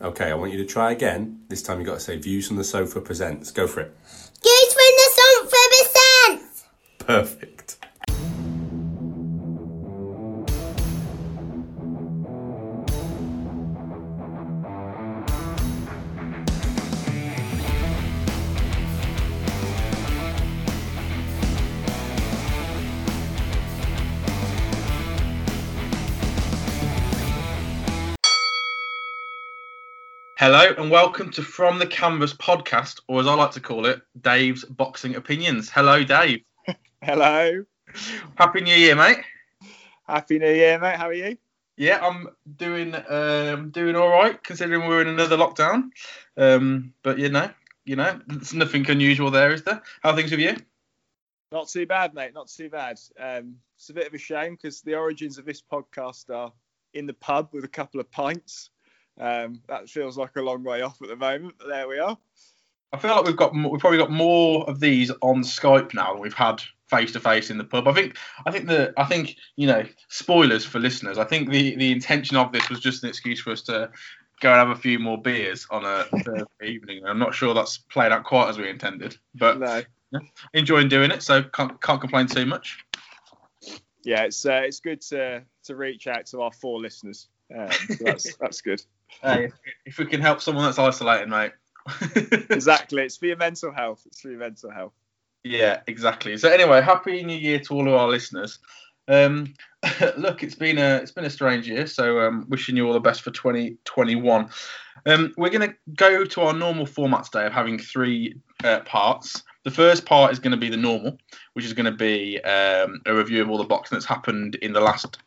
Okay, I want you to try again. This time you've got to say Views from the Sofa presents. Go for it. Goes from the the sense. Perfect. Hello and welcome to From the Canvas podcast, or as I like to call it, Dave's Boxing Opinions. Hello, Dave. Hello. Happy New Year, mate. Happy New Year, mate. How are you? Yeah, I'm doing um, doing all right considering we're in another lockdown. Um, but you know, you know, it's nothing unusual there, is there? How are things with you? Not too bad, mate. Not too bad. Um, it's a bit of a shame because the origins of this podcast are in the pub with a couple of pints. Um, that feels like a long way off at the moment, but there we are. I feel like we've got we've probably got more of these on Skype now than we've had face to face in the pub. I think I think the I think you know spoilers for listeners. I think the the intention of this was just an excuse for us to go and have a few more beers on a Thursday evening. I'm not sure that's played out quite as we intended, but No. enjoying doing it, so can't can't complain too much. Yeah, it's uh, it's good to to reach out to our four listeners. Um, so that's that's good. Hey, if we can help someone that's isolated, mate. Exactly. It's for your mental health. It's for your mental health. Yeah, exactly. So anyway, happy New Year to all of our listeners. Um, look, it's been a it's been a strange year, so um, wishing you all the best for 2021. Um, we're going to go to our normal format today of having three uh, parts. The first part is going to be the normal, which is going to be um, a review of all the boxing that's happened in the last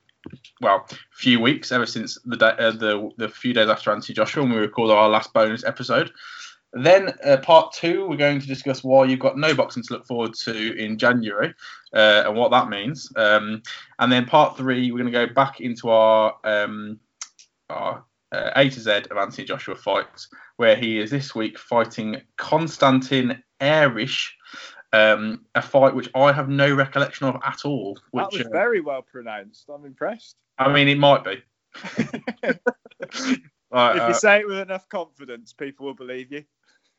well few weeks, ever since the day, uh, the the few days after Anthony Joshua, when we recorded our last bonus episode. Then uh, part two, we're going to discuss why you've got no boxing to look forward to in January uh, and what that means. Um, and then part three, we're going to go back into our um, our uh, A to Z of Anthony Joshua fights, where he is this week fighting Konstantin Airich, um, a fight which I have no recollection of at all. Which that was uh, very well pronounced. I'm impressed. I mean, it might be. Right, if uh, you say it with enough confidence, people will believe you.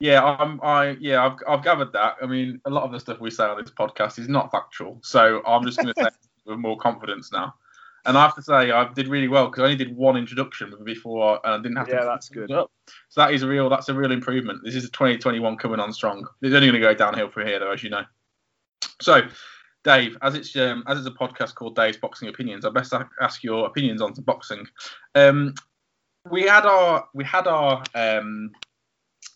Yeah, I'm. I yeah, I've I've gathered that. I mean, a lot of the stuff we say on this podcast is not factual, so I'm just going to say with more confidence now. And I have to say, I did really well because I only did one introduction before, and I didn't have to. Yeah, that's good. Up. So that is a real. That's a real improvement. This is 2021 coming on strong. It's only going to go downhill from here, though, as you know. So, Dave, as it's um, as it's a podcast called Dave's Boxing Opinions, I best ask your opinions on boxing. Um, we had our we had our um,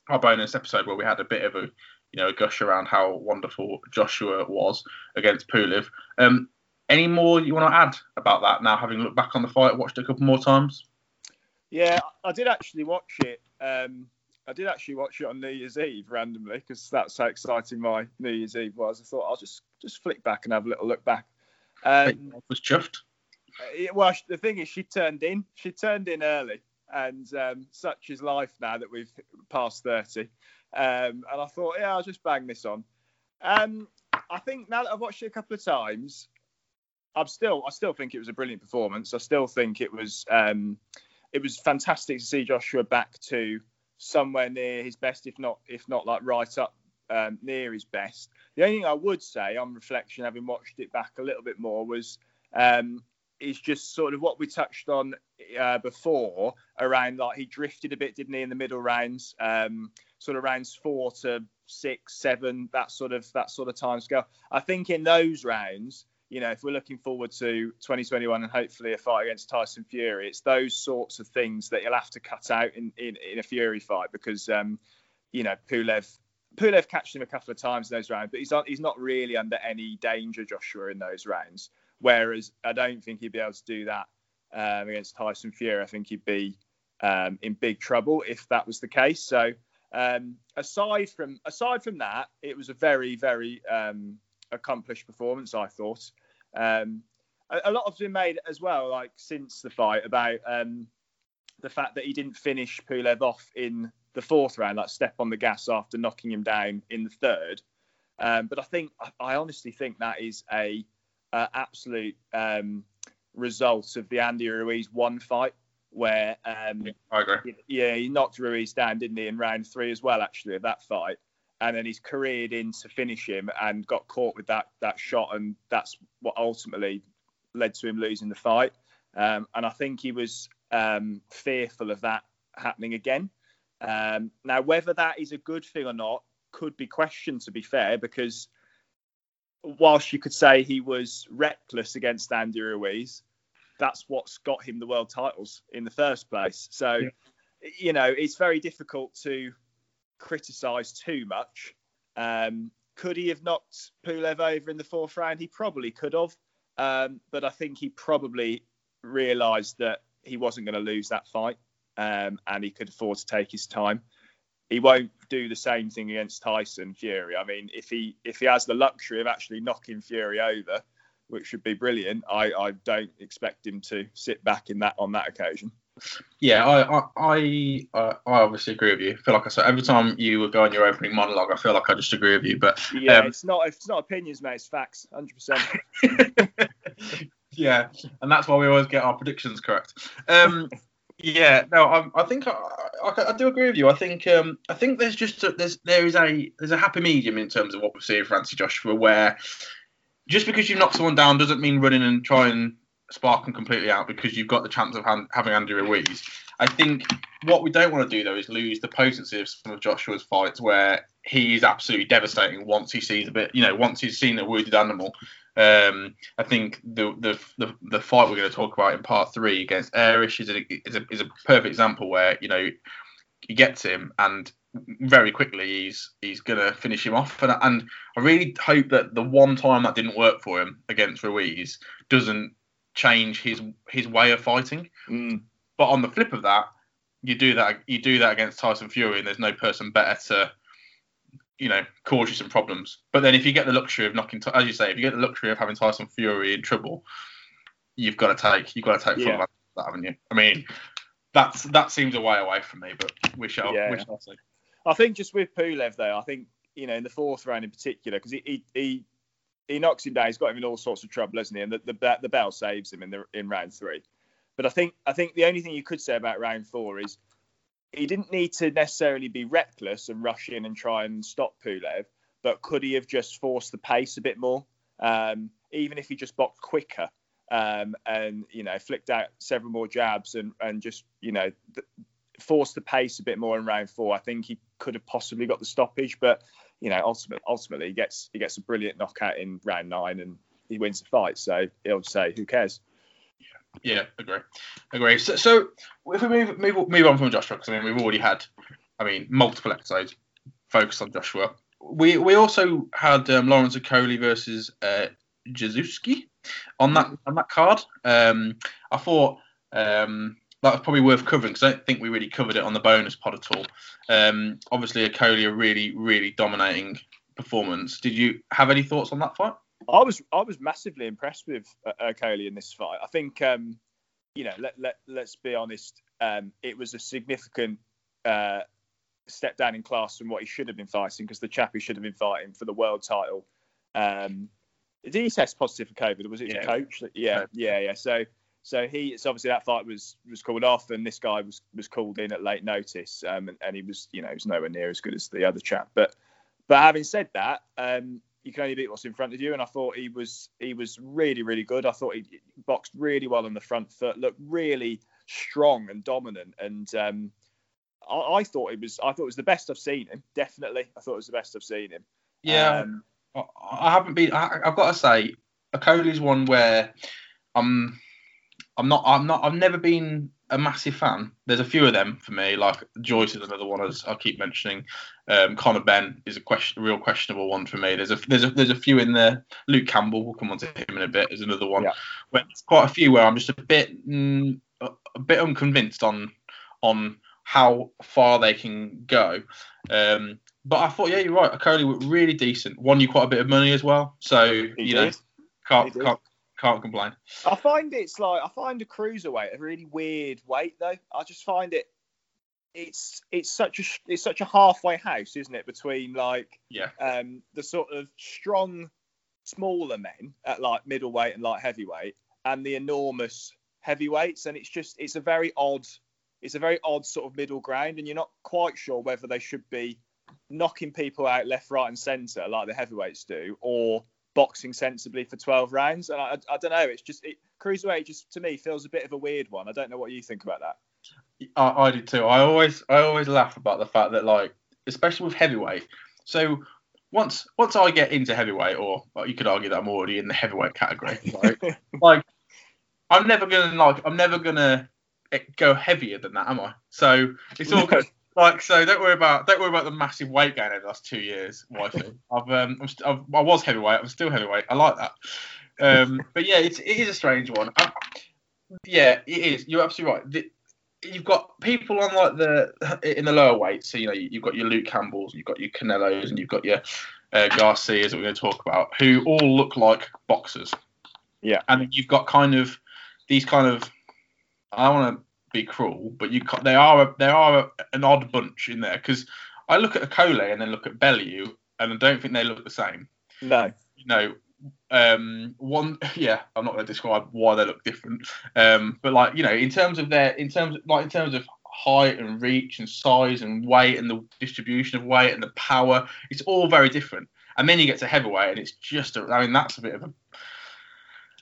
our bonus episode where we had a bit of a you know a gush around how wonderful Joshua was against Pulev. Um, any more you want to add about that now, having looked back on the fight, watched it a couple more times? Yeah, I did actually watch it. Um, I did actually watch it on New Year's Eve randomly because that's how exciting my New Year's Eve was. I thought I'll just just flick back and have a little look back. Um, was chuffed. it- well, sh- the thing is, she turned in. She turned in early, and um, such is life now that we've passed thirty. Um, and I thought, yeah, I'll just bang this on. Um, I think now that I've watched it a couple of times, I'm still, I still think it was a brilliant performance. I still think it was, um, it was fantastic to see Joshua back to somewhere near his best, if not, if not like right up um, near his best. The only thing I would say on reflection, having watched it back a little bit more, was um, is just sort of what we touched on uh, before around like he drifted a bit, didn't he, in the middle rounds, um, sort of rounds four to six, seven, that sort of that sort of time scale. I think in those rounds, you know, if we're looking forward to 2021 and hopefully a fight against Tyson Fury, it's those sorts of things that you'll have to cut out in in, in a Fury fight because um, you know Pulev. Pulev catched him a couple of times in those rounds, but he's not, he's not really under any danger, Joshua, in those rounds. Whereas I don't think he'd be able to do that um, against Tyson Fury. I think he'd be um, in big trouble if that was the case. So um, aside from aside from that, it was a very very um, accomplished performance. I thought um, a, a lot has been made as well, like since the fight, about um, the fact that he didn't finish Pulev off in the fourth round, like step on the gas after knocking him down in the third. Um, but I think I, I honestly think that is a uh, absolute um, result of the Andy Ruiz one fight where um, I agree. yeah, he knocked Ruiz down, didn't he, in round three as well, actually, of that fight. And then he's careered in to finish him and got caught with that that shot, and that's what ultimately led to him losing the fight. Um, and I think he was um, fearful of that happening again. Um, now, whether that is a good thing or not could be questioned, to be fair, because whilst you could say he was reckless against Andy Ruiz, that's what's got him the world titles in the first place. So, Yeah. you know, it's very difficult to criticise too much. Um, could he have knocked Pulev over in the fourth round? He probably could have, um, but I think he probably realised that he wasn't going to lose that fight, um, and he could afford to take his time. He won't do the same thing against Tyson Fury. I mean, if he if he has the luxury of actually knocking Fury over, which would be brilliant, I, I don't expect him to sit back in that on that occasion. Yeah, I I I, uh, I obviously agree with you. I feel like I said every time you were going your opening monologue, I feel like I just agree with you. But Yeah, Um, it's not it's not opinions, mate. It's facts, hundred percent. yeah, and that's why we always get our predictions correct. Um, yeah, no, I, I think I, I, I do agree with you. I think um, I think there's just a, there's there is a there's a happy medium in terms of what we're seeing for Anthony Joshua, where just because you knock someone down doesn't mean running and try and spark them completely out because you've got the chance of having Andy Ruiz. I think what we don't want to do though is lose the potency of some of Joshua's fights where he is absolutely devastating once he sees a bit, you know, once he's seen a wounded animal. Um, I think the, the the the fight we're going to talk about in part three against Airich is a, is a is a perfect example where you know he gets him and very quickly he's he's going to finish him off and and I really hope that the one time that didn't work for him against Ruiz doesn't change his his way of fighting. Mm. But on the flip of that, you do that you do that against Tyson Fury, and there's no person better to, you know, cause you some problems. But then if you get the luxury of knocking, as you say, if you get the luxury of having Tyson Fury in trouble, you've got to take you've got to take full Yeah. advantage of that, haven't you? I mean, that's that seems a way away from me, but we shall Yeah. we shall see. I think just with Pulev though, I think you know in the fourth round in particular because he, he he he knocks him down. He's got him in all sorts of trouble, hasn't he? And the the, the bell saves him in the in round three. But I think I think the only thing you could say about round four is he didn't need to necessarily be reckless and rush in and try and stop Pulev, but could he have just forced the pace a bit more? Um, even if he just boxed quicker um, and you know flicked out several more jabs and and just you know th- forced the pace a bit more in round four, I think he could have possibly got the stoppage. But you know, ultimately, ultimately he gets he gets a brilliant knockout in round nine and he wins the fight. So he'll say, who cares? Yeah, agree, agree. So, so if we move move move on from Joshua, because I mean we've already had, I mean, multiple episodes focused on Joshua. We we also had um, Lawrence Okoli versus uh, Jeżewski on that on that card. Um, I thought um, that was probably worth covering because I don't think we really covered it on the bonus pod at all. Um, obviously, Okoli a really really dominating performance. Did you have any thoughts on that fight? I was I was massively impressed with uh, Okoli in this fight. I think um, you know let let let's be honest, um, it was a significant uh, step down in class from what he should have been fighting because the chap he should have been fighting for the world title. Um, did he test positive for COVID? Was it Yeah. the coach? Yeah, yeah, yeah. So so he it's obviously that fight was was called off, and this guy was was called in at late notice, um, and, and he was you know he was nowhere near as good as the other chap. But but having said that, um, you can only beat what's in front of you. And I thought he was he was really really good. I thought he boxed really well on the front foot, looked really strong and dominant. And um, I, I thought it was I thought it was the best I've seen him. Definitely, I thought it was the best I've seen him. Um, I, haven't been. I, I've got to say, Okoli's one where I'm. I'm not. I'm not. I've never been a massive fan. There's a few of them for me. Like Joyce is another one, as I keep mentioning. Um, Conor Benn is a question, a real questionable one for me. There's a there's a there's a few in there. Luke Campbell, we'll come on to him in a bit, is another one. Yeah. Where there's quite a few where I'm just a bit mm, a, a bit unconvinced on on how far they can go. Um, but I thought, yeah, you're right. Okoli were really decent. Won you quite a bit of money as well. So he you know, can't did. can't can't complain. I find it's like I find a cruiserweight a really weird weight though. I just find it it's it's such a it's such a halfway house, isn't it, between like Yeah. um the sort of strong smaller men at like middleweight and light heavyweight and the enormous heavyweights, and it's just it's a very odd it's a very odd sort of middle ground, and you're not quite sure whether they should be knocking people out left, right, and centre like the heavyweights do, or boxing sensibly for 12 rounds. And I, I don't know. It's just it, cruiserweight just to me feels a bit of a weird one. I don't know what you think about that. I, I do too. I always I always laugh about the fact that like especially with heavyweight. So once once I get into heavyweight, or well, you could argue that I'm already in the heavyweight category, right? like I'm never gonna like I'm never gonna eh, go heavier than that, am I? So it's all good. Like so, don't worry about don't worry about the massive weight gain over the last two years, wifey. I've um I'm st- I've, I was heavyweight, I'm still heavyweight. I like that. Um, but yeah, it's it is a strange one. I, yeah, it is. You're absolutely right. The, you've got people on like the in the lower weights. So you know you've got your Luke Campbells, you've got your Canelos, and you've got your uh, Garcias that we're going to talk about, who all look like boxers. Yeah. And you've got kind of these kind of I don't want to be cruel, but you they are a, they are a, an odd bunch in there because I look at Okoli and then look at Bellew and I don't think they look the same. No. You know, um, one yeah, I'm not going to describe why they look different, um, but like you know, in terms of their in terms of, like in terms of height and reach and size and weight and the distribution of weight and the power, it's all very different. And then you get to heavyweight and it's just a, I mean that's a bit of a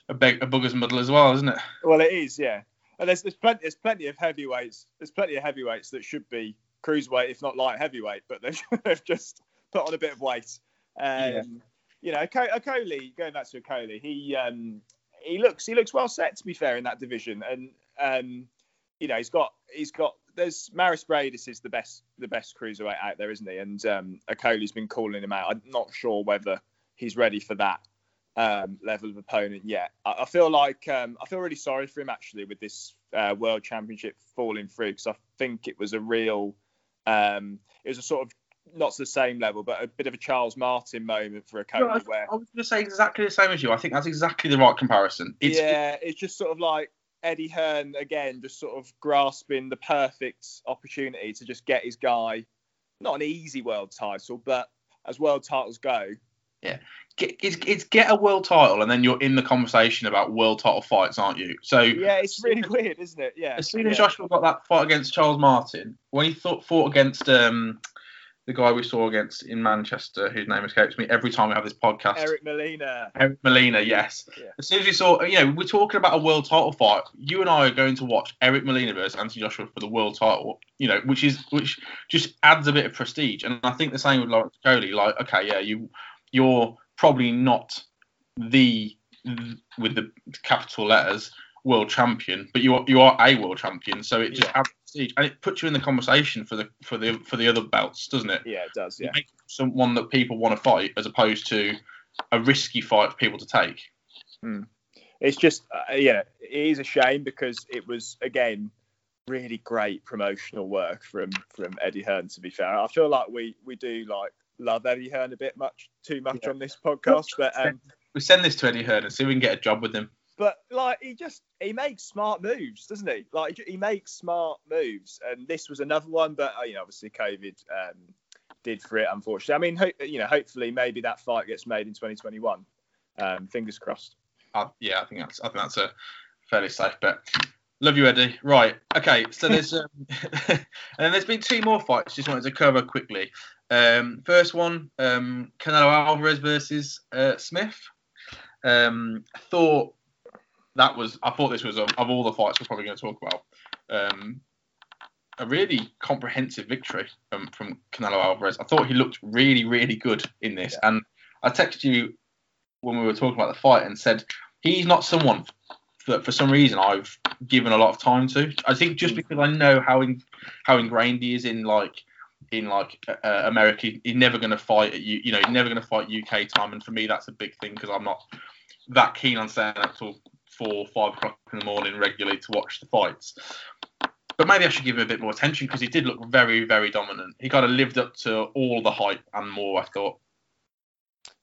a, beg, a bugger's muddle as well, isn't it? Well, it is, yeah. And there's there's plenty there's plenty of heavyweights. There's plenty of heavyweights that should be cruiserweight, if not light heavyweight, but they've, they've just put on a bit of weight. Um, Yeah. You know, Okoli, going back to Okoli, he um, he looks he looks well set to be fair in that division, and um, you know he's got he's got there's Mairis Briedis is the best the best cruiserweight out there, isn't he? And um, Okoli's been calling him out. I'm not sure whether he's ready for that um, level of opponent yet. I, I feel like um, I feel really sorry for him actually with this uh, World Championship falling through because I think it was a real, um, it was a sort of not to the same level, but a bit of a Charles Martin moment for a coach where I was going to say exactly the same as you. I think that's exactly the right comparison. It's, yeah, it's just sort of like Eddie Hearn again, just sort of grasping the perfect opportunity to just get his guy, not an easy world title, but as world titles go, get, it's, it's get a world title and then you're in the conversation about world title fights, aren't you? So yeah, it's really weird, isn't it? Yeah. as soon as yeah. Joshua got that fight against Charles Martin, when he thought, fought against um, the guy we saw against in Manchester, whose name escapes me every time we have this podcast, Eric Molina. Eric Molina, yes. Yeah. As soon as we saw, you know, we're talking about a world title fight. You and I are going to watch Eric Molina versus Anthony Joshua for the world title. You know, which is which just adds a bit of prestige. And I think the same with Lawrence Okoli. Like, okay, yeah, you you're probably not the with the capital letters world champion, but you are you are a world champion. So it just Yeah. adds and it puts you in the conversation for the for the for the other belts, doesn't it? Yeah, it does. Yeah. It someone that people want to fight as opposed to a risky fight for people to take. It's just, uh, yeah, it is a shame because it was again really great promotional work from from Eddie Hearn. To be fair, I feel like we we do like love Eddie Hearn a bit much too much Yeah. on this podcast, but um, We send this to Eddie Hearn and see if we can get a job with him. but like he just he makes smart moves, doesn't he? Like he makes smart moves, and this was another one. But uh, you know, obviously COVID um, did for it, unfortunately. I mean, ho- you know, hopefully maybe that fight gets made in 2021. Um, fingers crossed. Uh, yeah, I think that's I think that's a fairly safe bet. Love you, Eddie. Right. Okay. So there's um, and then there's been two more fights. Just wanted to cover quickly. Um, first one, um, Canelo Alvarez versus uh, Smith. Um, I thought that was. I thought this was of, of all the fights we're probably going to talk about. Um, a really comprehensive victory um, from Canelo Alvarez. I thought he looked really, really good in this. And I texted you when we were talking about the fight and said he's not someone that for some reason I've given a lot of time to. I think just because I know how in, how ingrained he is in like in like uh, America, he's never going to fight at you. You know, he's never going to fight UK time, and for me that's a big thing because I'm not that keen on staying up till four, five o'clock in the morning regularly to watch the fights. But maybe I should give him a bit more attention because he did look very, very dominant. He kind of lived up to all the hype and more. I thought.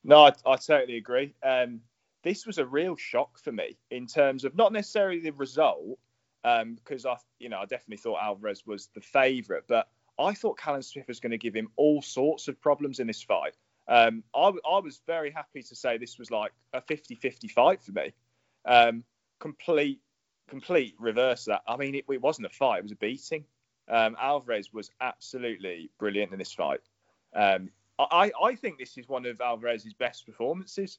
No, I, I totally agree. Um, this was a real shock for me in terms of not necessarily the result, um, because I, you know, I definitely thought Alvarez was the favourite, but I thought Callum Smith was going to give him all sorts of problems in this fight. Um, I, w- I was very happy to say this was like a 50-50 fight for me. Um, complete, complete reverse of that. I mean, it, it wasn't a fight; it was a beating. Um, Alvarez was absolutely brilliant in this fight. Um, I, I think this is one of Alvarez's best performances.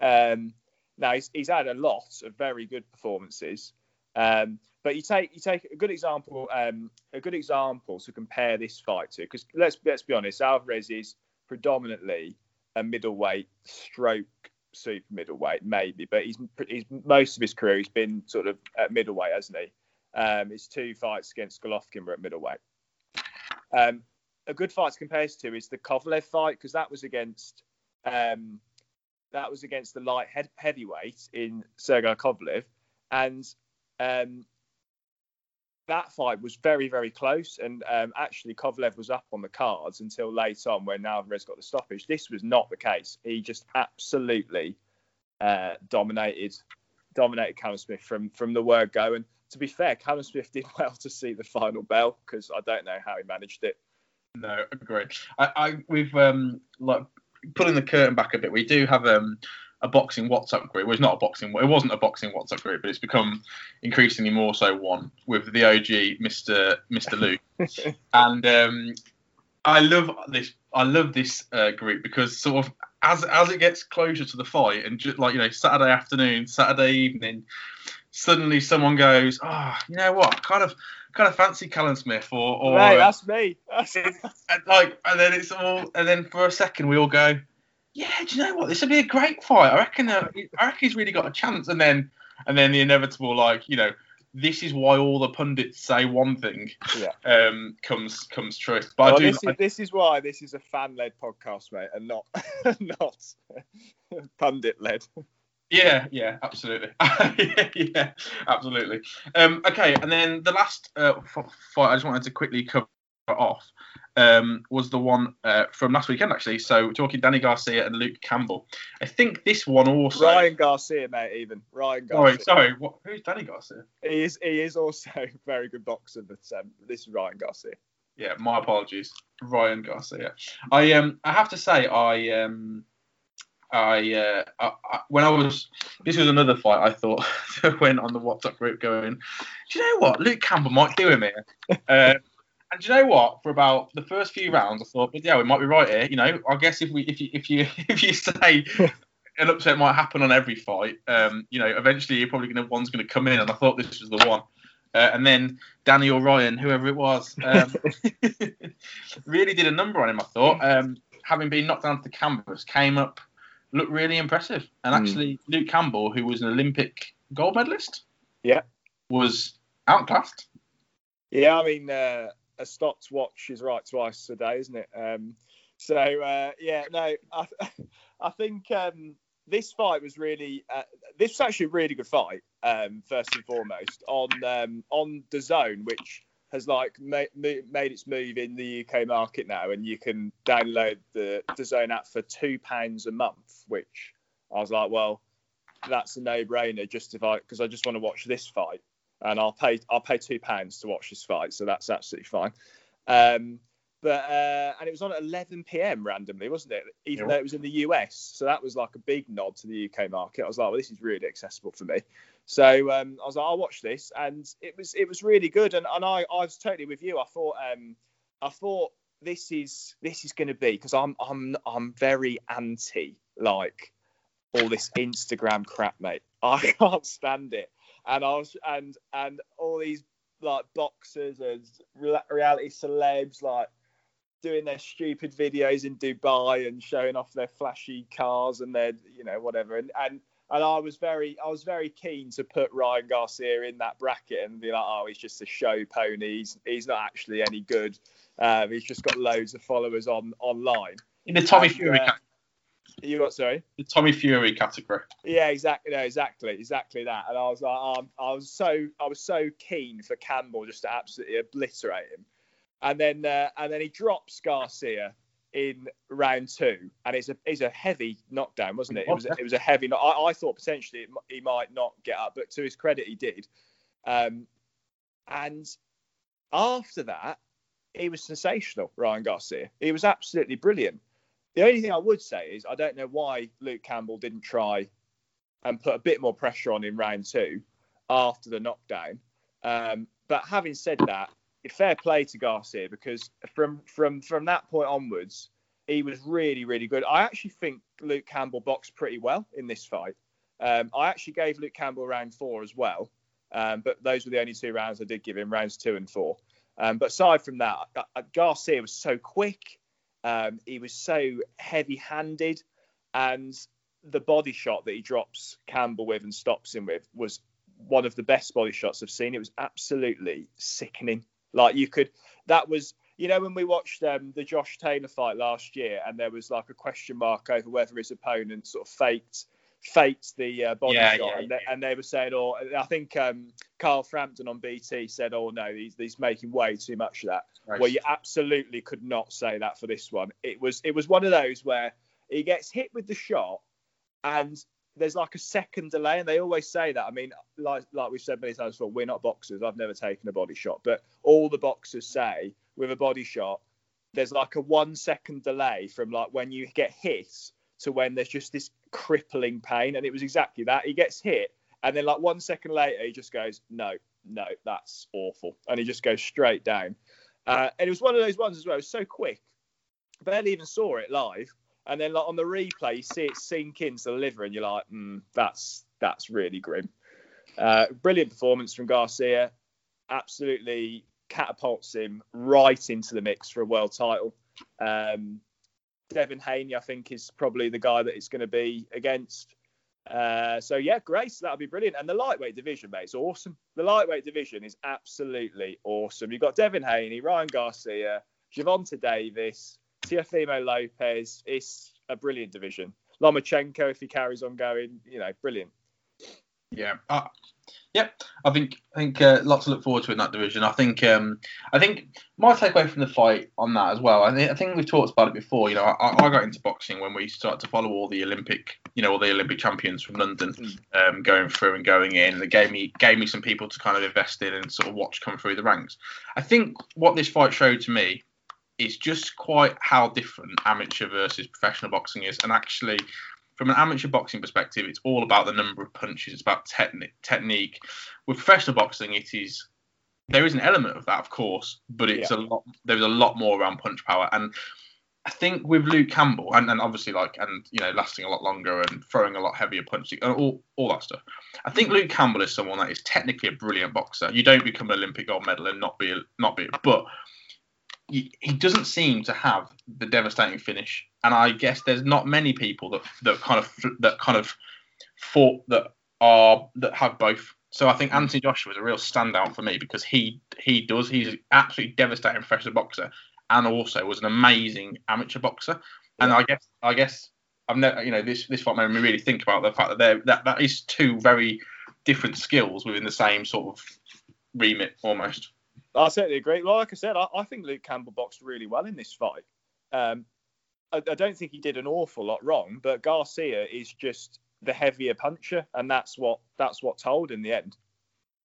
Um, now he's, he's had a lot of very good performances, um, but you take you take a good example um, a good example to compare this fight to because let's let's be honest, Alvarez is predominantly a middleweight stroke super middleweight maybe, but he's he's most of his career he's been sort of at middleweight, hasn't he? Um, his two fights against Golovkin were at middleweight. Um, a good fight to compare to is the Kovalev fight because that was against um, that was against the light heavyweight in Sergey Kovalev, and um, that fight was very very close. And um, actually, Kovalev was up on the cards until late on when Alvarez got the stoppage. This was not the case. He just absolutely uh, dominated dominated Callum Smith from from the word go. And to be fair, Callum Smith did well to see the final bell because I don't know how he managed it. No, great. I, I we've um like pulling the curtain back a bit. We do have um a boxing WhatsApp group. Well, it's not a boxing. It wasn't a boxing WhatsApp group, but it's become increasingly more so one with the OG Mister Mister Luke. and um, I love this. I love this uh, group because sort of as as it gets closer to the fight and just like you know Saturday afternoon, Saturday evening, suddenly someone goes, oh, you know what, kind of kind of fancy Callum Smith or, or that's me. That's... and like, and then it's all, and then for a second we all go, yeah, do you know what? This would be a great fight. I reckon. Uh, I reckon he's really got a chance. And then, and then the inevitable, like you know, this is why all the pundits say one thing. Yeah. Um, comes comes true. But Well, I do. this, is, this is why this is a fan-led podcast, mate, and not not pundit-led. Yeah, yeah, absolutely. yeah, yeah, absolutely. Um, okay, and then the last uh, f- fight I just wanted to quickly cover off um, was the one uh, from last weekend, actually. So we're talking Danny Garcia and Luke Campbell. I think this one also. Ryan Garcia, mate, even Ryan Sorry, Garcia. sorry. What, who's Danny Garcia? He is he is also a very good boxer, but um, this is Ryan Garcia. Yeah, my apologies, Ryan Garcia. I um, I have to say, I um, I, uh, I, I when I was this was another fight I thought went on the WhatsApp group going, do you know what Luke Campbell might do him here. uh, and do you know what? For about the first few rounds, I thought, but yeah, we might be right here. You know, I guess if we if you if you if you say an upset might happen on every fight, um, you know, eventually you're probably gonna one's gonna come in, and I thought this was the one. Uh, and then Danny or Ryan, whoever it was, um, really did a number on him. I thought, um, having been knocked down to the canvas, came up, looked really impressive. And Mm. actually, Luke Campbell, who was an Olympic gold medalist, Yeah. was outclassed. Yeah, I mean, uh, a stopped watch is right twice a day, isn't it? Um, so uh, yeah, no, I, I think um, this fight was really uh, this was actually a really good fight. Um, first and foremost on um, on DAZN, which has like ma- ma- made its move in the UK market now, and you can download the DAZN app for two pounds a month. Which I was like, well, that's a no brainer. Just if I because I just want to watch this fight and I'll pay I'll pay two pounds to watch this fight, so that's absolutely fine. Um, but uh, and it was on at 11 p.m. randomly, wasn't it? Even Yeah. though it was in the US, so that was like a big nod to the UK market. I was like, well, this is really accessible for me. So um, I was like, I'll watch this, and it was it was really good. And, and I, I was totally with you. I thought um, I thought this is this is going to be because I'm I'm I'm very anti like all this Instagram crap, mate. I can't stand it. And I was and and all these like boxers and reality celebs like doing their stupid videos in Dubai and showing off their flashy cars and their you know whatever. And and and I was very I was very keen to put Ryan Garcia in that bracket and be like oh he's just a show pony. He's, he's not actually any good. Um, he's just got loads of followers on online. In the Tommy And, Fury, uh, you got sorry the Tommy Fury category. yeah, exactly. No, exactly, exactly that. And I was like, um, I was so, I was so keen for Campbell just to absolutely obliterate him. And then, uh, and then he drops Garcia in round two, and it's a, it's a heavy knockdown, wasn't it? It was, it was a heavy. Knock- I, I thought potentially it, he might not get up, but to his credit, he did. Um, and after that, he was sensational, Ryan Garcia. He was absolutely brilliant. The only thing I would say is I don't know why Luke Campbell didn't try and put a bit more pressure on in round two. after the knockdown. Um, but having said that, fair play to Garcia because from from from that point onwards, he was really really good. I actually think Luke Campbell boxed pretty well in this fight. Um, I actually gave Luke Campbell round four as well, um, but those were the only two rounds I did give him, rounds two and four. Um, but aside from that, Garcia was so quick. Um, he was so heavy-handed, and the body shot that he drops Campbell with and stops him with was one of the best body shots I've seen. It was absolutely sickening. Like you could, that was, you know, when we watched um, the Josh Taylor fight last year, and there was like a question mark over whether his opponent sort of faked faked the uh, body Yeah, shot, yeah, and, they, and they were saying, or I think um, Carl Frampton on BT said, "Oh no, he's, he's making way too much of that." Right. Well, you absolutely could not say that for this one. It was it was one of those where he gets hit with the shot, and there's like a second delay, and they always say that. I mean, like like we've said many times before, we're not boxers. I've never taken a body shot, but all the boxers say with a body shot, there's like a one second delay from like when you get hit to when there's just this crippling pain, and it was exactly that. He gets hit, and then like one second later, he just goes, "No, no, that's awful," and he just goes straight down. Uh, and it was one of those ones as well. It was so quick, barely even saw it live. And then like on the replay, you see it sink into the liver, and you're like, mm, "That's that's really grim." Uh, brilliant performance from Garcia. Absolutely catapults him right into the mix for a world title. Um, Devin Haney, I think, is probably the guy that it's going to be against. Uh, so yeah, Grace, that'll be brilliant. And the lightweight division, mate, is awesome. The lightweight division is absolutely awesome. You've got Devin Haney, Ryan Garcia, Gervonta Davis, Teofimo Lopez. It's a brilliant division. Lomachenko, if he carries on going, you know, brilliant. Yeah. Uh, yeah. I think I think uh, lots to look forward to in that division. I think um, I think my takeaway from the fight on that as well. I think, I think we've talked about it before. You know, I, I got into boxing when we started to follow all the Olympic, you know, all the Olympic champions from London um, going through and going in. And it gave me gave me some people to kind of invest in and sort of watch come through the ranks. I think what this fight showed to me is just quite how different amateur versus professional boxing is, and actually from an amateur boxing perspective, it's all about the number of punches. It's about technique. Technique. With professional boxing, it is there is an element of that, of course, but it's a lot. There's a lot more around punch power, and I think with Luke Campbell, and, and obviously like and you know lasting a lot longer and throwing a lot heavier punches, and all all that stuff. I think Luke Campbell is someone that is technically a brilliant boxer. You don't become an Olympic gold medal and not be not be, but he doesn't seem to have the devastating finish, and I guess there's not many people that that kind of that kind of fought that are that have both. So I think Anthony Joshua is a real standout for me because he he does he's an absolutely devastating professional boxer and also was an amazing amateur boxer. And I guess I guess I've never you know this this fight made me really think about the fact that there that that is two very different skills within the same sort of remit almost. I certainly agree. Like I said, I, I think Luke Campbell boxed really well in this fight. Um, I, I don't think he did an awful lot wrong, but Garcia is just the heavier puncher, and that's what that's what told in the end.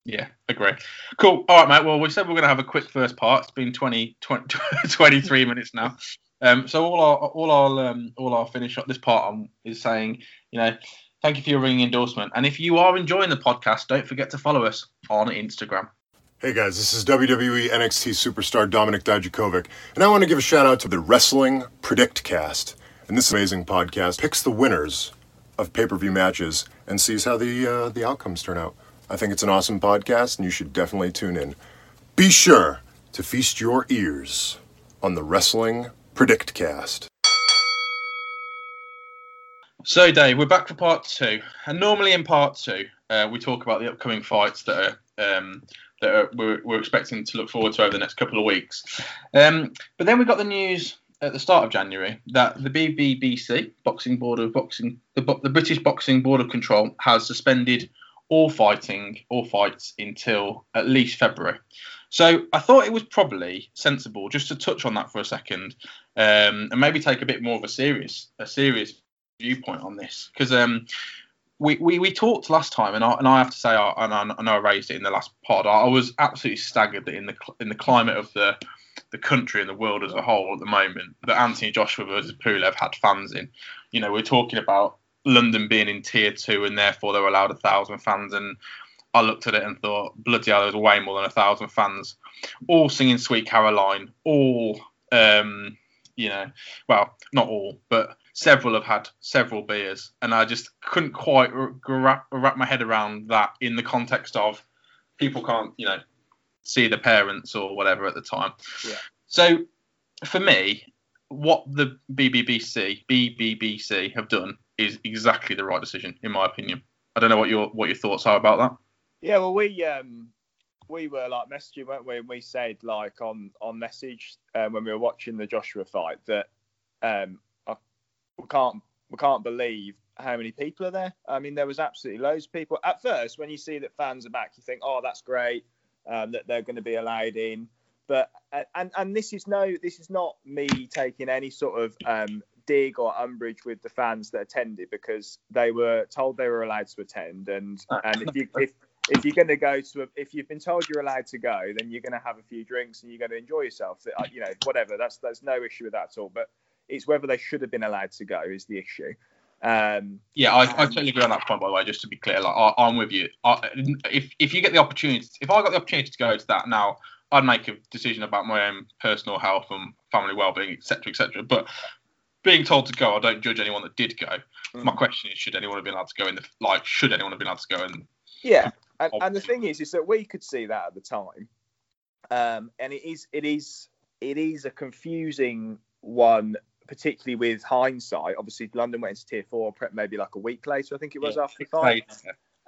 Yeah, agree. Cool. All right, mate. Well, we said we're going to have a quick first part. It's been 20, 20 23 minutes now. Um, so all our all our um, all our finish up this part on is saying, you know, thank you for your ringing endorsement, and if you are enjoying the podcast, don't forget to follow us on Instagram. Hey guys, this is WWE NXT superstar Dominik Dijakovic, and I want to give a shout out to the Wrestling Predict Cast. And this amazing podcast picks the winners of pay-per-view matches and sees how the uh, the outcomes turn out. I think it's an awesome podcast, and you should definitely tune in. Be sure to feast your ears on the Wrestling Predict Cast. So, Dave, we're back for part two, and normally in part two, uh, we talk about the upcoming fights that are um, that are, we're, we're expecting to look forward to over the next couple of weeks. Um, but then we got the news at the start of January that the BBBC, Boxing Board of Boxing, the, the British Boxing Board of Control, has suspended all fighting, all fights until at least February. So I thought it was probably sensible just to touch on that for a second, um, and maybe take a bit more of a serious, a serious viewpoint on this because um, we, we talked last time, and I and I have to say, I, and I, I know I raised it in the last pod. I, was absolutely staggered that in the in the climate of the the country and the world as a whole at the moment, that Anthony Joshua versus Pulev had fans in. You know, we're talking about London being in tier two, and therefore they're allowed a thousand fans, and I looked at it and thought, bloody hell, there's way more than a thousand fans, all singing "Sweet Caroline," all, um, you know, well, not all, but several have had several beers, and I just couldn't quite wrap, wrap my head around that in the context of people can't, you know, see the parents or whatever at the time. Yeah. So for me, what the BBBC BBBC have done is exactly the right decision, in my opinion. I don't know what your what your thoughts are about that. Yeah, well, we um, we were like messaging, weren't we? And we said like on on message um, when we were watching the Joshua fight that um, we can't we can't believe how many people are there. I mean, there was absolutely loads of people. At first, when you see that fans are back, you think, oh, that's great um, that they're going to be allowed in. But and and this is no, this is not me taking any sort of um, dig or umbrage with the fans that attended because they were told they were allowed to attend, and and if you if if you're going to go to a, if you've been told you're allowed to go, then you're going to have a few drinks and you're going to enjoy yourself. Uh, you know, whatever. That's that's no issue with that at all. But it's whether they should have been allowed to go is the issue. Um, yeah, I, I totally agree on that point. By the way, just to be clear, like I, am with you. I, if if you get the opportunity, if I got the opportunity to go to that now, I'd make a decision about my own personal health and family well-being, etc., etc. But being told to go, I don't judge anyone that did go. Mm. My question is, should anyone have been allowed to go in the like? Should anyone have been allowed to go in? Yeah, and, and the thing is, is that we could see that at the time, um, and it is it is it is a confusing one particularly with hindsight, obviously London went into tier four prep maybe like a week later, I think it was yeah, after the fight.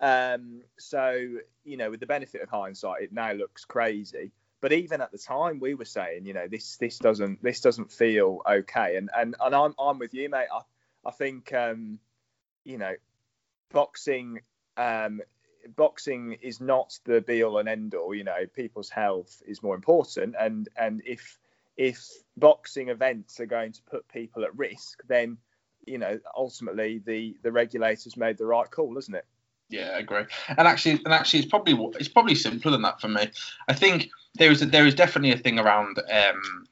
Um, so you know, with the benefit of hindsight, it now looks crazy. But even at the time, we were saying, you know, this this doesn't this doesn't feel okay. And and and I'm I'm with you, mate. I I think um, you know, boxing um, boxing is not the be all and end all. You know, people's health is more important. And and if if boxing events are going to put people at risk, then you know ultimately the the regulators made the right call, isn't it? Yeah, I agree. And actually, and actually, it's probably it's probably simpler than that for me. I think there is a, there is definitely a thing around um,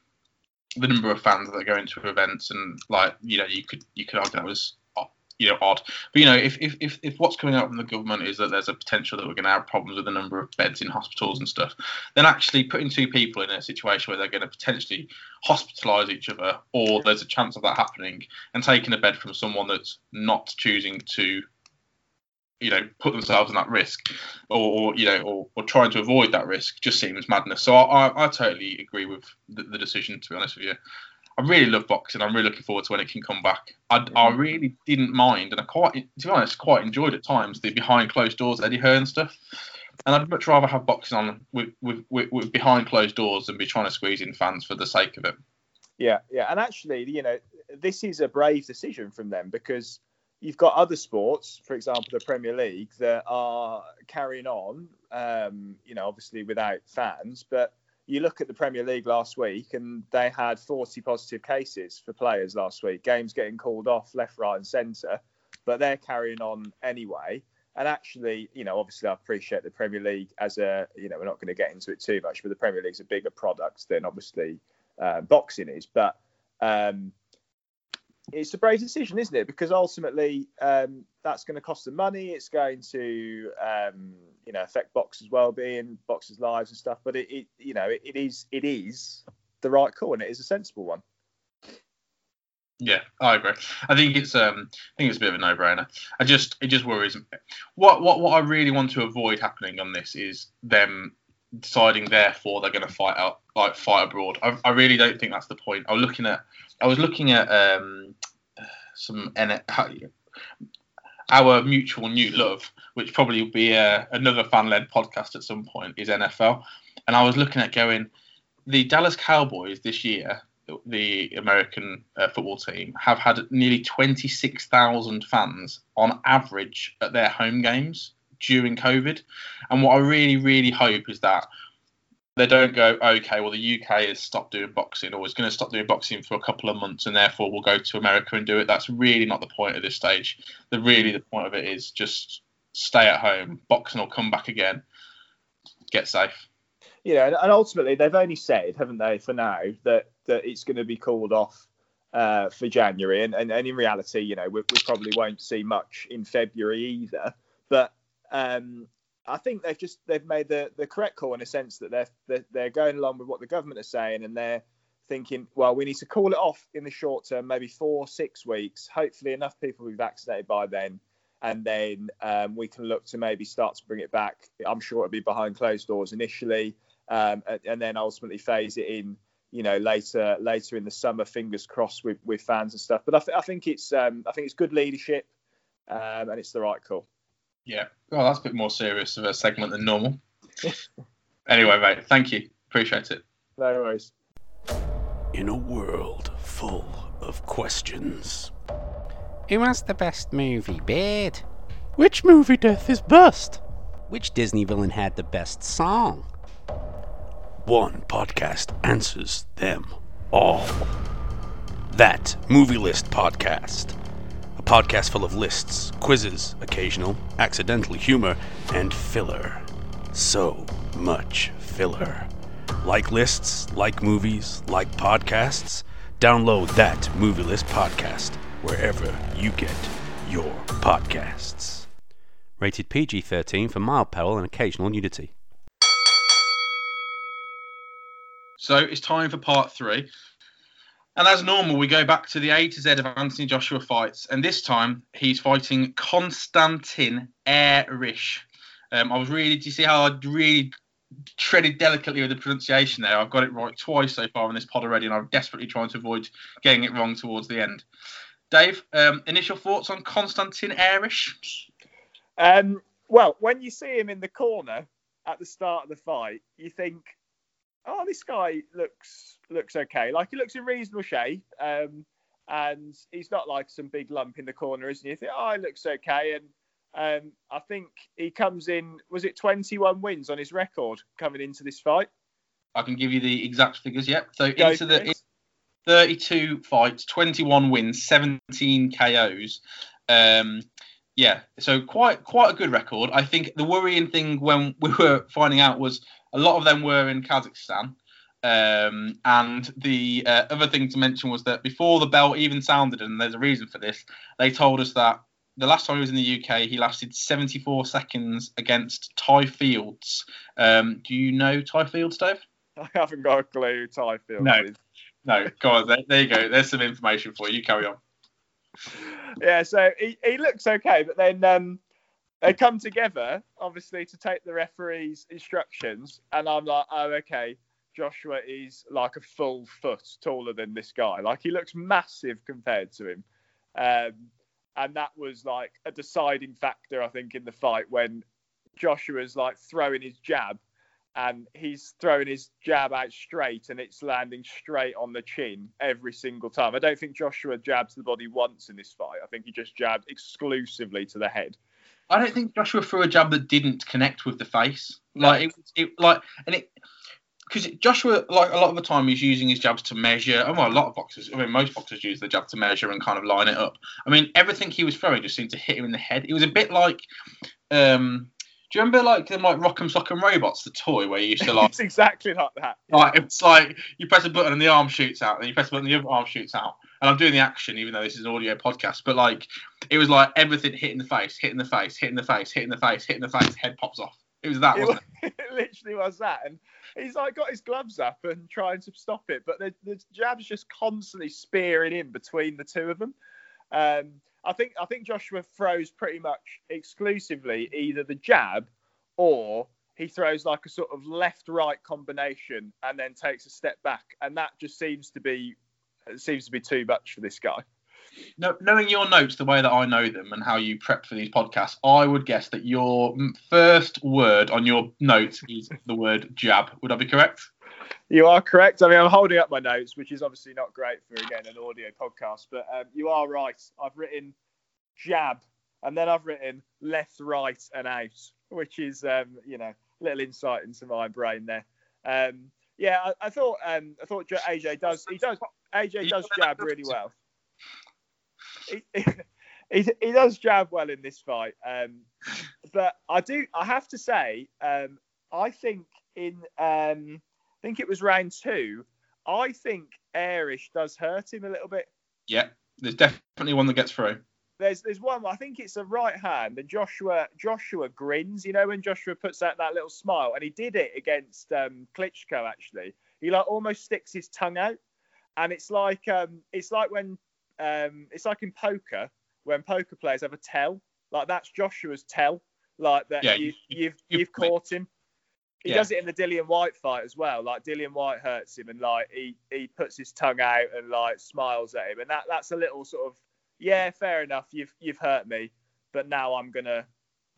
the number of fans that are going to events, and like you know, you could you could argue that was you know odd. But you know, if, if if if what's coming out from the government is that there's a potential that we're going to have problems with the number of beds in hospitals and stuff, then actually putting two people in a situation where they're going to potentially hospitalise each other, or there's a chance of that happening, and taking a bed from someone that's not choosing to you know put themselves in that risk or, or you know or, or, trying to avoid that risk just seems madness so i, I, I totally agree with the, the, decision to be honest with you I really love boxing. I'm really looking forward to when it can come back. I, I really didn't mind, and I quite, to be honest, quite enjoyed at times the behind closed doors Eddie Hearn stuff. And I'd much rather have boxing on with, with, with, with behind closed doors than be trying to squeeze in fans for the sake of it. Yeah, yeah, and actually, you know, this is a brave decision from them because you've got other sports, for example, the Premier League, that are carrying on, um, you know, obviously without fans, but you look at the Premier League last week and they had 40 positive cases for players last week, games getting called off left, right, and centre, but they're carrying on anyway. And actually, you know, obviously, I appreciate the Premier League as a, you know, we're not going to get into it too much, but the Premier League's a bigger product than obviously uh, boxing is. But um, it's a brave decision, isn't it? Because ultimately, um, that's going to cost them money. It's going to, um, you know, affect boxers' well-being, boxers' lives and stuff. But it, it you know, it, it is it is the right call, and it is a sensible one. Yeah, I agree. I think it's um, I think it's a bit of a no-brainer. I just it just worries me. What what what I really want to avoid happening on this is them deciding therefore they're going to fight out like fight abroad. I, I really don't think that's the point. I was looking at I was looking at um, some N our mutual new love, which probably will be uh, another fan-led podcast at some point, is NFL, and I was looking at going the Dallas Cowboys this year. The American uh, football team have had nearly 26,000 fans on average at their home games during COVID. And what I really, really hope is that they don't go, okay, well, the UK has stopped doing boxing or is going to stop doing boxing for a couple of months and therefore we'll go to America and do it. That's really not the point at this stage. The really the point of it is just stay at home. Boxing will come back again. Get safe. Yeah, and ultimately they've only said, haven't they, for now, that that it's going to be called off uh, for January, and, and, and in reality, you know, we, we probably won't see much in February either. But um, I think they've just they've made the, the correct call in a sense that they're, they're going along with what the government is saying and they're thinking, well, we need to call it off in the short term, maybe four six weeks. Hopefully, enough people will be vaccinated by then, and then um, we can look to maybe start to bring it back. I'm sure it'll be behind closed doors initially, um, and, and then ultimately phase it in. You know, later later in the summer, fingers crossed with, with fans and stuff. But I, th- I think it's um, I think it's good leadership, um, and it's the right call. Yeah. Well, that's a bit more serious of a segment than normal. anyway, mate, thank you. Appreciate it. No worries. In a world full of questions. Who has the best movie, Beard? Which movie death is best? Which Disney villain had the best song? One podcast answers them all. That Movie List Podcast. Podcast full of lists, quizzes, occasional, accidental humor, and filler. So much filler. Like lists, like movies, like podcasts, download that Movie List Podcast wherever you get your podcasts. Rated PG 13 for mild peril and occasional nudity. So it's time for part three. And as normal, we go back to the A to Z of Anthony Joshua fights. And this time, he's fighting Konstantin Airich. Um, I was really, do you see how I really treaded delicately with the pronunciation there? I've got it right twice so far in this pod already, and I'm desperately trying to avoid getting it wrong towards the end. Dave, um, initial thoughts on Konstantin Airich? Um, well, when you see him in the corner at the start of the fight, you think, "Oh, this guy looks looks okay. Like he looks in reasonable shape, um, and he's not like some big lump in the corner, isn't he?" You think, "Oh, he looks okay." And um, I think he comes in. Was it 21 wins on his record coming into this fight? I can give you the exact figures. Yep. So Go into the it. 32 fights, 21 wins, 17 KOs. Um, yeah, so quite quite a good record. I think the worrying thing when we were finding out was a lot of them were in Kazakhstan. Um, and the uh, other thing to mention was that before the bell even sounded, and there's a reason for this, they told us that the last time he was in the UK, he lasted 74 seconds against Ty Fields. Um, do you know Ty Fields, Dave? I haven't got a clue. who Ty Fields No. is. No, go on. There, there you go. There's some information for you. You carry on. Yeah, so he, he looks okay, but then um, they come together, obviously, to take the referee's instructions, and I'm like, oh, okay, Joshua is like a full foot taller than this guy. Like he looks massive compared to him, um, and that was like a deciding factor, I think, in the fight when Joshua's like throwing his jab. And he's throwing his jab out straight, and it's landing straight on the chin every single time. I don't think Joshua jabs the body once in this fight. I think he just jabbed exclusively to the head. I don't think Joshua threw a jab that didn't connect with the face. Like it, it like and it because Joshua like a lot of the time he's using his jabs to measure. Oh, well, a lot of boxers. I mean, most boxers use the jab to measure and kind of line it up. I mean, everything he was throwing just seemed to hit him in the head. It was a bit like. um do you remember like them like Rock'em Sock'em Robots, the toy where you used to like it's exactly like that. Like it's like you press a button and the arm shoots out, and you press a button and the other arm shoots out. And I'm doing the action, even though this is an audio podcast. But like, it was like everything hitting the face, hitting the face, hitting the face, hitting the face, hitting the face. Head pops off. It was that, It, wasn't wa- it literally was that, and he's like got his gloves up and trying to stop it, but the, the jab's just constantly spearing in between the two of them. Um, I think I think Joshua throws pretty much exclusively either the jab or he throws like a sort of left-right combination and then takes a step back, and that just seems to be seems to be too much for this guy. knowing your notes the way that I know them and how you prep for these podcasts, I would guess that your first word on your notes is the word jab. Would I be correct? You are correct. I mean, I'm holding up my notes, which is obviously not great for again an audio podcast, but um, you are right. I've written jab, and then I've written left, right, and out, which is um, you know a little insight into my brain there. Um, yeah, I, I thought um, I thought AJ does he does AJ does jab really well. He, he, he does jab well in this fight, um, but I do I have to say um, I think in um, think it was round two. I think Airich does hurt him a little bit. Yeah, there's definitely one that gets through. there's there's one. I think it's a right hand, and Joshua Joshua grins. You know when Joshua puts out that little smile, and he did it against um, Klitschko. Actually, he like almost sticks his tongue out, and it's like um, it's like when um, it's like in poker when poker players have a tell. Like that's Joshua's tell. Like that Yeah, you, you- you've you- you've caught him. He Yeah. does it in the Dillian Whyte fight as well. Like Dillian Whyte hurts him, and like he he puts his tongue out and like smiles at him, and that that's a little sort of yeah, fair enough. You've you've hurt me, but now I'm gonna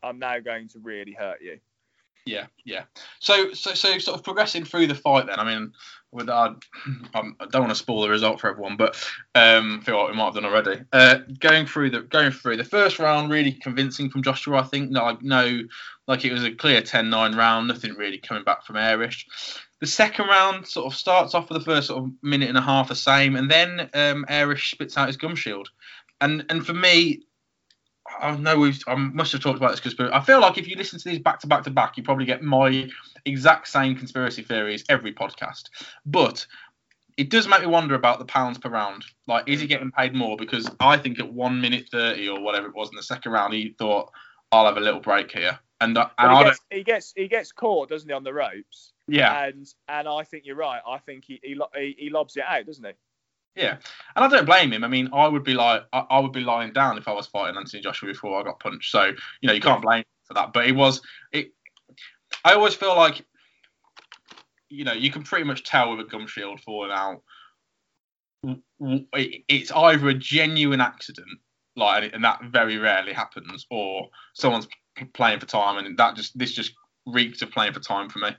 I'm now going to really hurt you. Yeah, yeah. So, so, so, sort of progressing through the fight. Then, I mean, with I, I'm- I don't want to spoil the result for everyone, but um, I feel like we might have done already. Uh, going through the going through the first round, really convincing from Joshua. I think like no, like it was a clear 10-9 round. Nothing really coming back from Airich. The second round sort of starts off with the first sort of minute and a half the same, and then um, Airich spits out his gum shield. And and for me, I know we've I must have talked about this because I feel like if you listen to these back to back to back, you probably get my exact same conspiracy theories every podcast. But it does make me wonder about the pounds per round. Like, is he getting paid more? Because I think at one minute thirty or whatever it was in the second round, he thought I'll have a little break here. And, uh, and he gets he gets he gets caught, doesn't he, on the ropes? yeah, And and I think you're right. I think he he, he, he lobs it out, doesn't he? Yeah, and I don't blame him. I mean, I would be like, I, I would be lying down if I was fighting Anthony Joshua before I got punched. So you know, you can't blame for that. But it was, it. I always feel like, you know, you can pretty much tell with a gum shield falling out. It's either a genuine accident, like, and that very rarely happens, or someone's playing for time, and that just this just reeked of playing for time for me.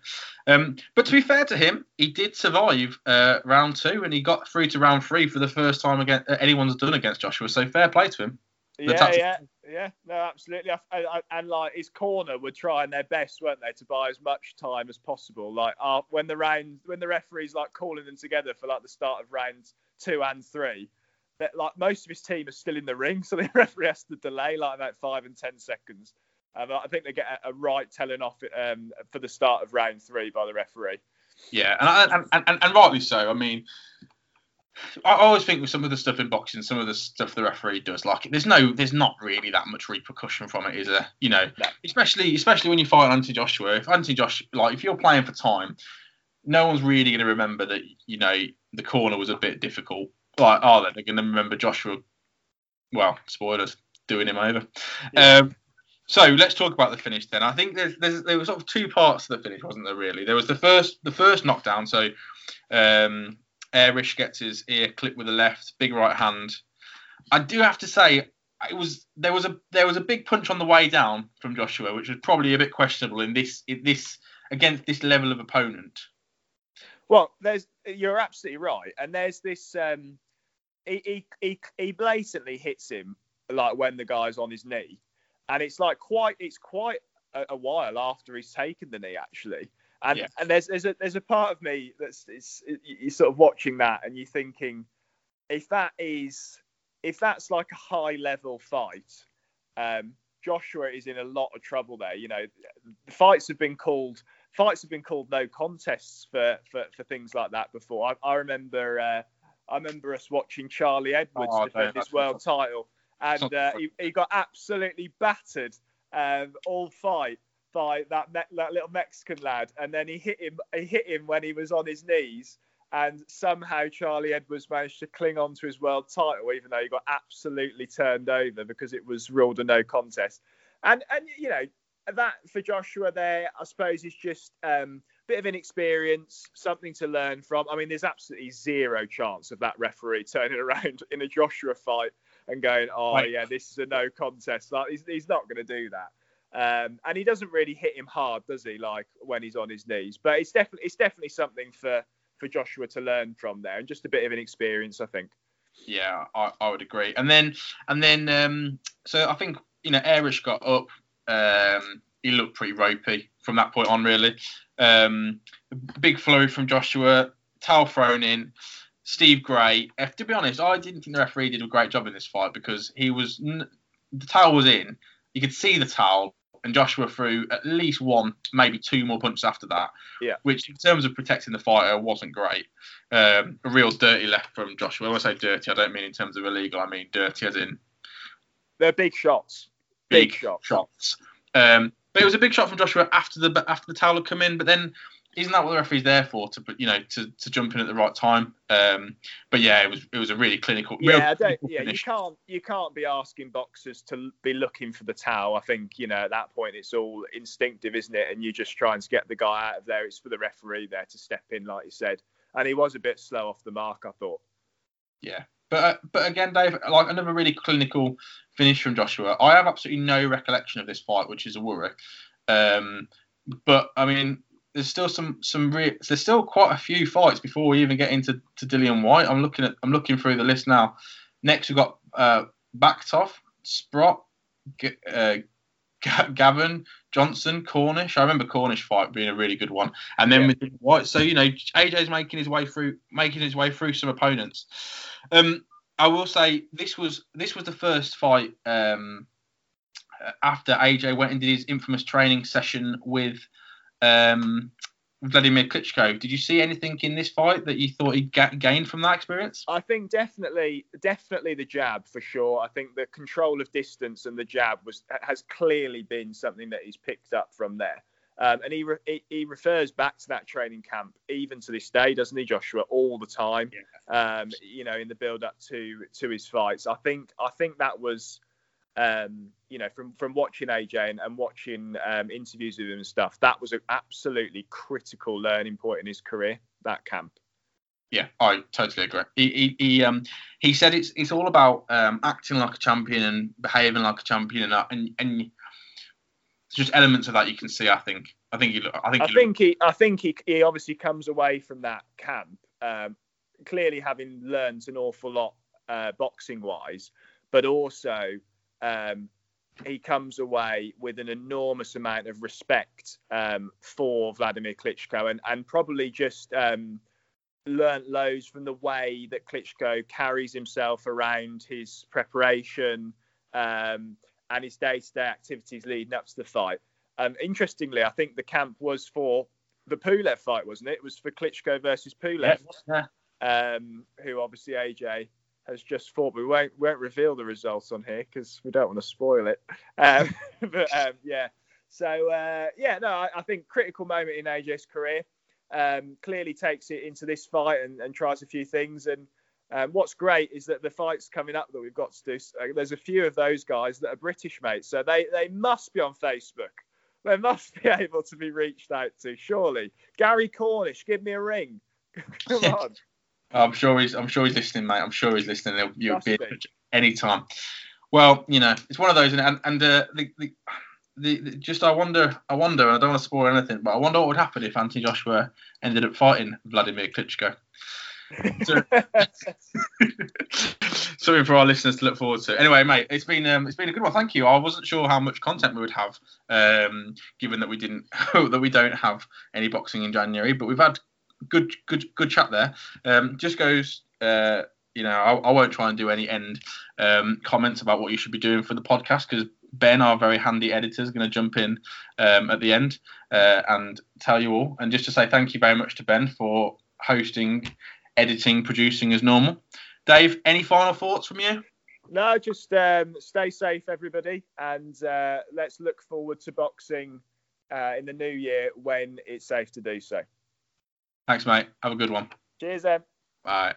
Um, but to be fair to him, he did survive uh, round two, and he got through to round three for the first time again uh, anyone's done against Joshua. So fair play to him. The Yeah, tactic- yeah, yeah. No, absolutely. I, I, I- and like his corner were trying their best, weren't they, to buy as much time as possible. Like uh, when the round, when the referee's like calling them together for like the start of rounds two and three, that like most of his team are still in the ring, so the referee has to delay like about five and ten seconds. And I think they get a, a right telling off um, for the start of round three by the referee. Yeah, and, and, and, and, rightly so. I mean, I I always think with some of the stuff in boxing, some of the stuff the referee does, like there's no, there's not really that much repercussion from it, is there? You know, No. especially especially when you fight Anthony Joshua. If Anthony Joshua, like if you're playing for time, no one's really going to remember that. You know, the corner was a bit difficult. Like, are they? They're going to remember Joshua. Well, spoilers, doing him over. Yeah. Um, so let's talk about the finish then. I think there's, there's there was sort of two parts to the finish, wasn't there? Really, there was the first the first knockdown. So um, Airich gets his ear clipped with the left, big right hand. I do have to say, it was there was a there was a big punch on the way down from Joshua, which was probably a bit questionable in this in this against this level of opponent. Well, there's you're absolutely right, and there's this. Um, he, he he he blatantly hits him like when the guy's on his knee, and it's like quite it's quite a, a while after he's taken the knee actually, and Yeah. and there's there's a there's a part of me that's it's, you're sort of watching that and you're thinking if that is if that's like a high level fight, um, Joshua is in a lot of trouble there. You know, the fights have been called fights have been called no contests for for, for things like that before. I, I remember uh, I remember us watching Charlie Edwards Oh, defend his world title, and uh, he, he got absolutely battered um, all fight by that me- that little Mexican lad, and then he hit him he hit him when he was on his knees. And somehow Charlie Edwards managed to cling on to his world title, even though he got absolutely turned over because it was ruled a no contest. And and you know that for Joshua there, I suppose is just um, a bit of inexperience, something to learn from. I mean, there's absolutely zero chance of that referee turning around in a Joshua fight and going, "Oh Right. yeah, this is a no contest." Like he's, he's not going to do that. Um, and he doesn't really hit him hard, does he? Like when he's on his knees. But it's definitely it's definitely something for for Joshua to learn from there, and just a bit of an experience, I think. Yeah, I, I would agree. And then and then um, so I think you know Airich got up. Um, he looked pretty ropey from that point on, really. Um, big flurry from Joshua. Towel thrown in. Steve Gray. If, to be honest, I didn't think the referee did a great job in this fight because he was n- the towel was in. You could see the towel, and Joshua threw at least one, maybe two more punches after that. Yeah. Which, in terms of protecting the fighter, wasn't great. Um, a real dirty left from Joshua. When I say dirty, I don't mean in terms of illegal. I mean dirty as in they're big shots. Big, shots. shots. Um, but it was a big shot from Joshua after the after the towel had come in. But then, isn't that what the referee's there for? To you know to, to jump in at the right time. Um, but yeah, it was it was a really clinical. Yeah, I don't, clinical yeah, you can't you can't be asking boxers to be looking for the towel. I think you know at that point it's all instinctive, isn't it? And you just trying to get the guy out of there. It's for the referee there to step in, like you said. And he was a bit slow off the mark, I thought. Yeah, but uh, but again, Dave, like another really clinical finish from Joshua. I have absolutely no recollection of this fight, which is a worry. Um, but I mean, there's still some some re- there's still quite a few fights before we even get into to Dillian Whyte. I'm looking at I'm looking through the list now. Next, we've got uh, Bakhtov, Sprott, G- uh, Ga- Gavern, Johnson, Cornish. I remember Cornish fight being a really good one. And then Yeah. with Whyte, so you know, AJ's making his way through, making his way through some opponents. Um, I will say this was this was the first fight um, after AJ went and did his infamous training session with um, Vladimir Klitschko. Did you see anything in this fight that you thought he ga- gained from that experience? I think definitely, definitely the jab for sure. I think the control of distance and the jab was has clearly been something that he's picked up from there. Um, and he, re- he he refers back to that training camp even to this day, doesn't he, Joshua? All the time. Um, you know, in the build up to to his fights. I think I think that was. Um, you know, from from watching AJ and, and watching um, interviews with him and stuff, that was an absolutely critical learning point in his career. That camp. Yeah, I totally agree. He he, he um he said it's it's all about um acting like a champion and behaving like a champion and and and just elements of that you can see. I think. I think he. I think. I he think he, I think he, he obviously comes away from that camp, um, clearly having learned an awful lot uh, boxing wise, but also um, he comes away with an enormous amount of respect um, for Vladimir Klitschko, and and probably just um, learnt loads from the way that Klitschko carries himself around his preparation um, and his day-to-day activities leading up to the fight. Um, interestingly, I think the camp was for the Pulev fight, wasn't it? It was for Klitschko versus Pulev, Yeah. um, who obviously AJ has just fought, we won't, won't reveal the results on here because we don't want to spoil it. Um, but um, yeah, so uh, yeah, no, I, I think critical moment in AJ's career. Um, clearly takes it into this fight and, and tries a few things. And um, what's great is that the fights coming up that we've got to do, uh, there's a few of those guys that are British mates, so they they must be on Facebook. They must be able to be reached out to, surely. Gary Cornish, give me a ring. Come on. I'm sure he's. I'm sure he's listening, mate. I'm sure he's listening. You'll be in be. touch anytime. Well, you know, it's one of those, and and uh, the, the the the just I wonder, I wonder. I don't want to spoil anything, but I wonder what would happen if Anthony Joshua ended up fighting Vladimir Klitschko. So- Something for our listeners to look forward to. Anyway, mate, it's been um, it's been a good one. Thank you. I wasn't sure how much content we would have, um, given that we didn't that we don't have any boxing in January, but we've had good good good chat there. Um, just goes, uh, you know, I, I won't try and do any end um, comments about what you should be doing for the podcast because Ben, our very handy editor, is going to jump in um, at the end uh, and tell you all. And just to say thank you very much to Ben for hosting, editing, producing as normal. Dave, any final thoughts from you? No, just um, stay safe, everybody, and uh, let's look forward to boxing uh, in the new year when it's safe to do so. Thanks, mate. Have a good one. Cheers, Em. Bye.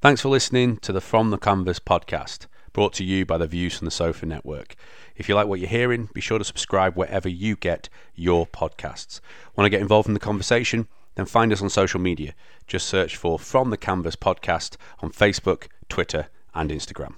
Thanks for listening to the From the Canvas podcast, brought to you by the Views from the Sofa Network. If you like what you're hearing, be sure to subscribe wherever you get your podcasts. Want to get involved in the conversation? Then find us on social media. Just search for From the Canvas podcast on Facebook, Twitter, and Instagram.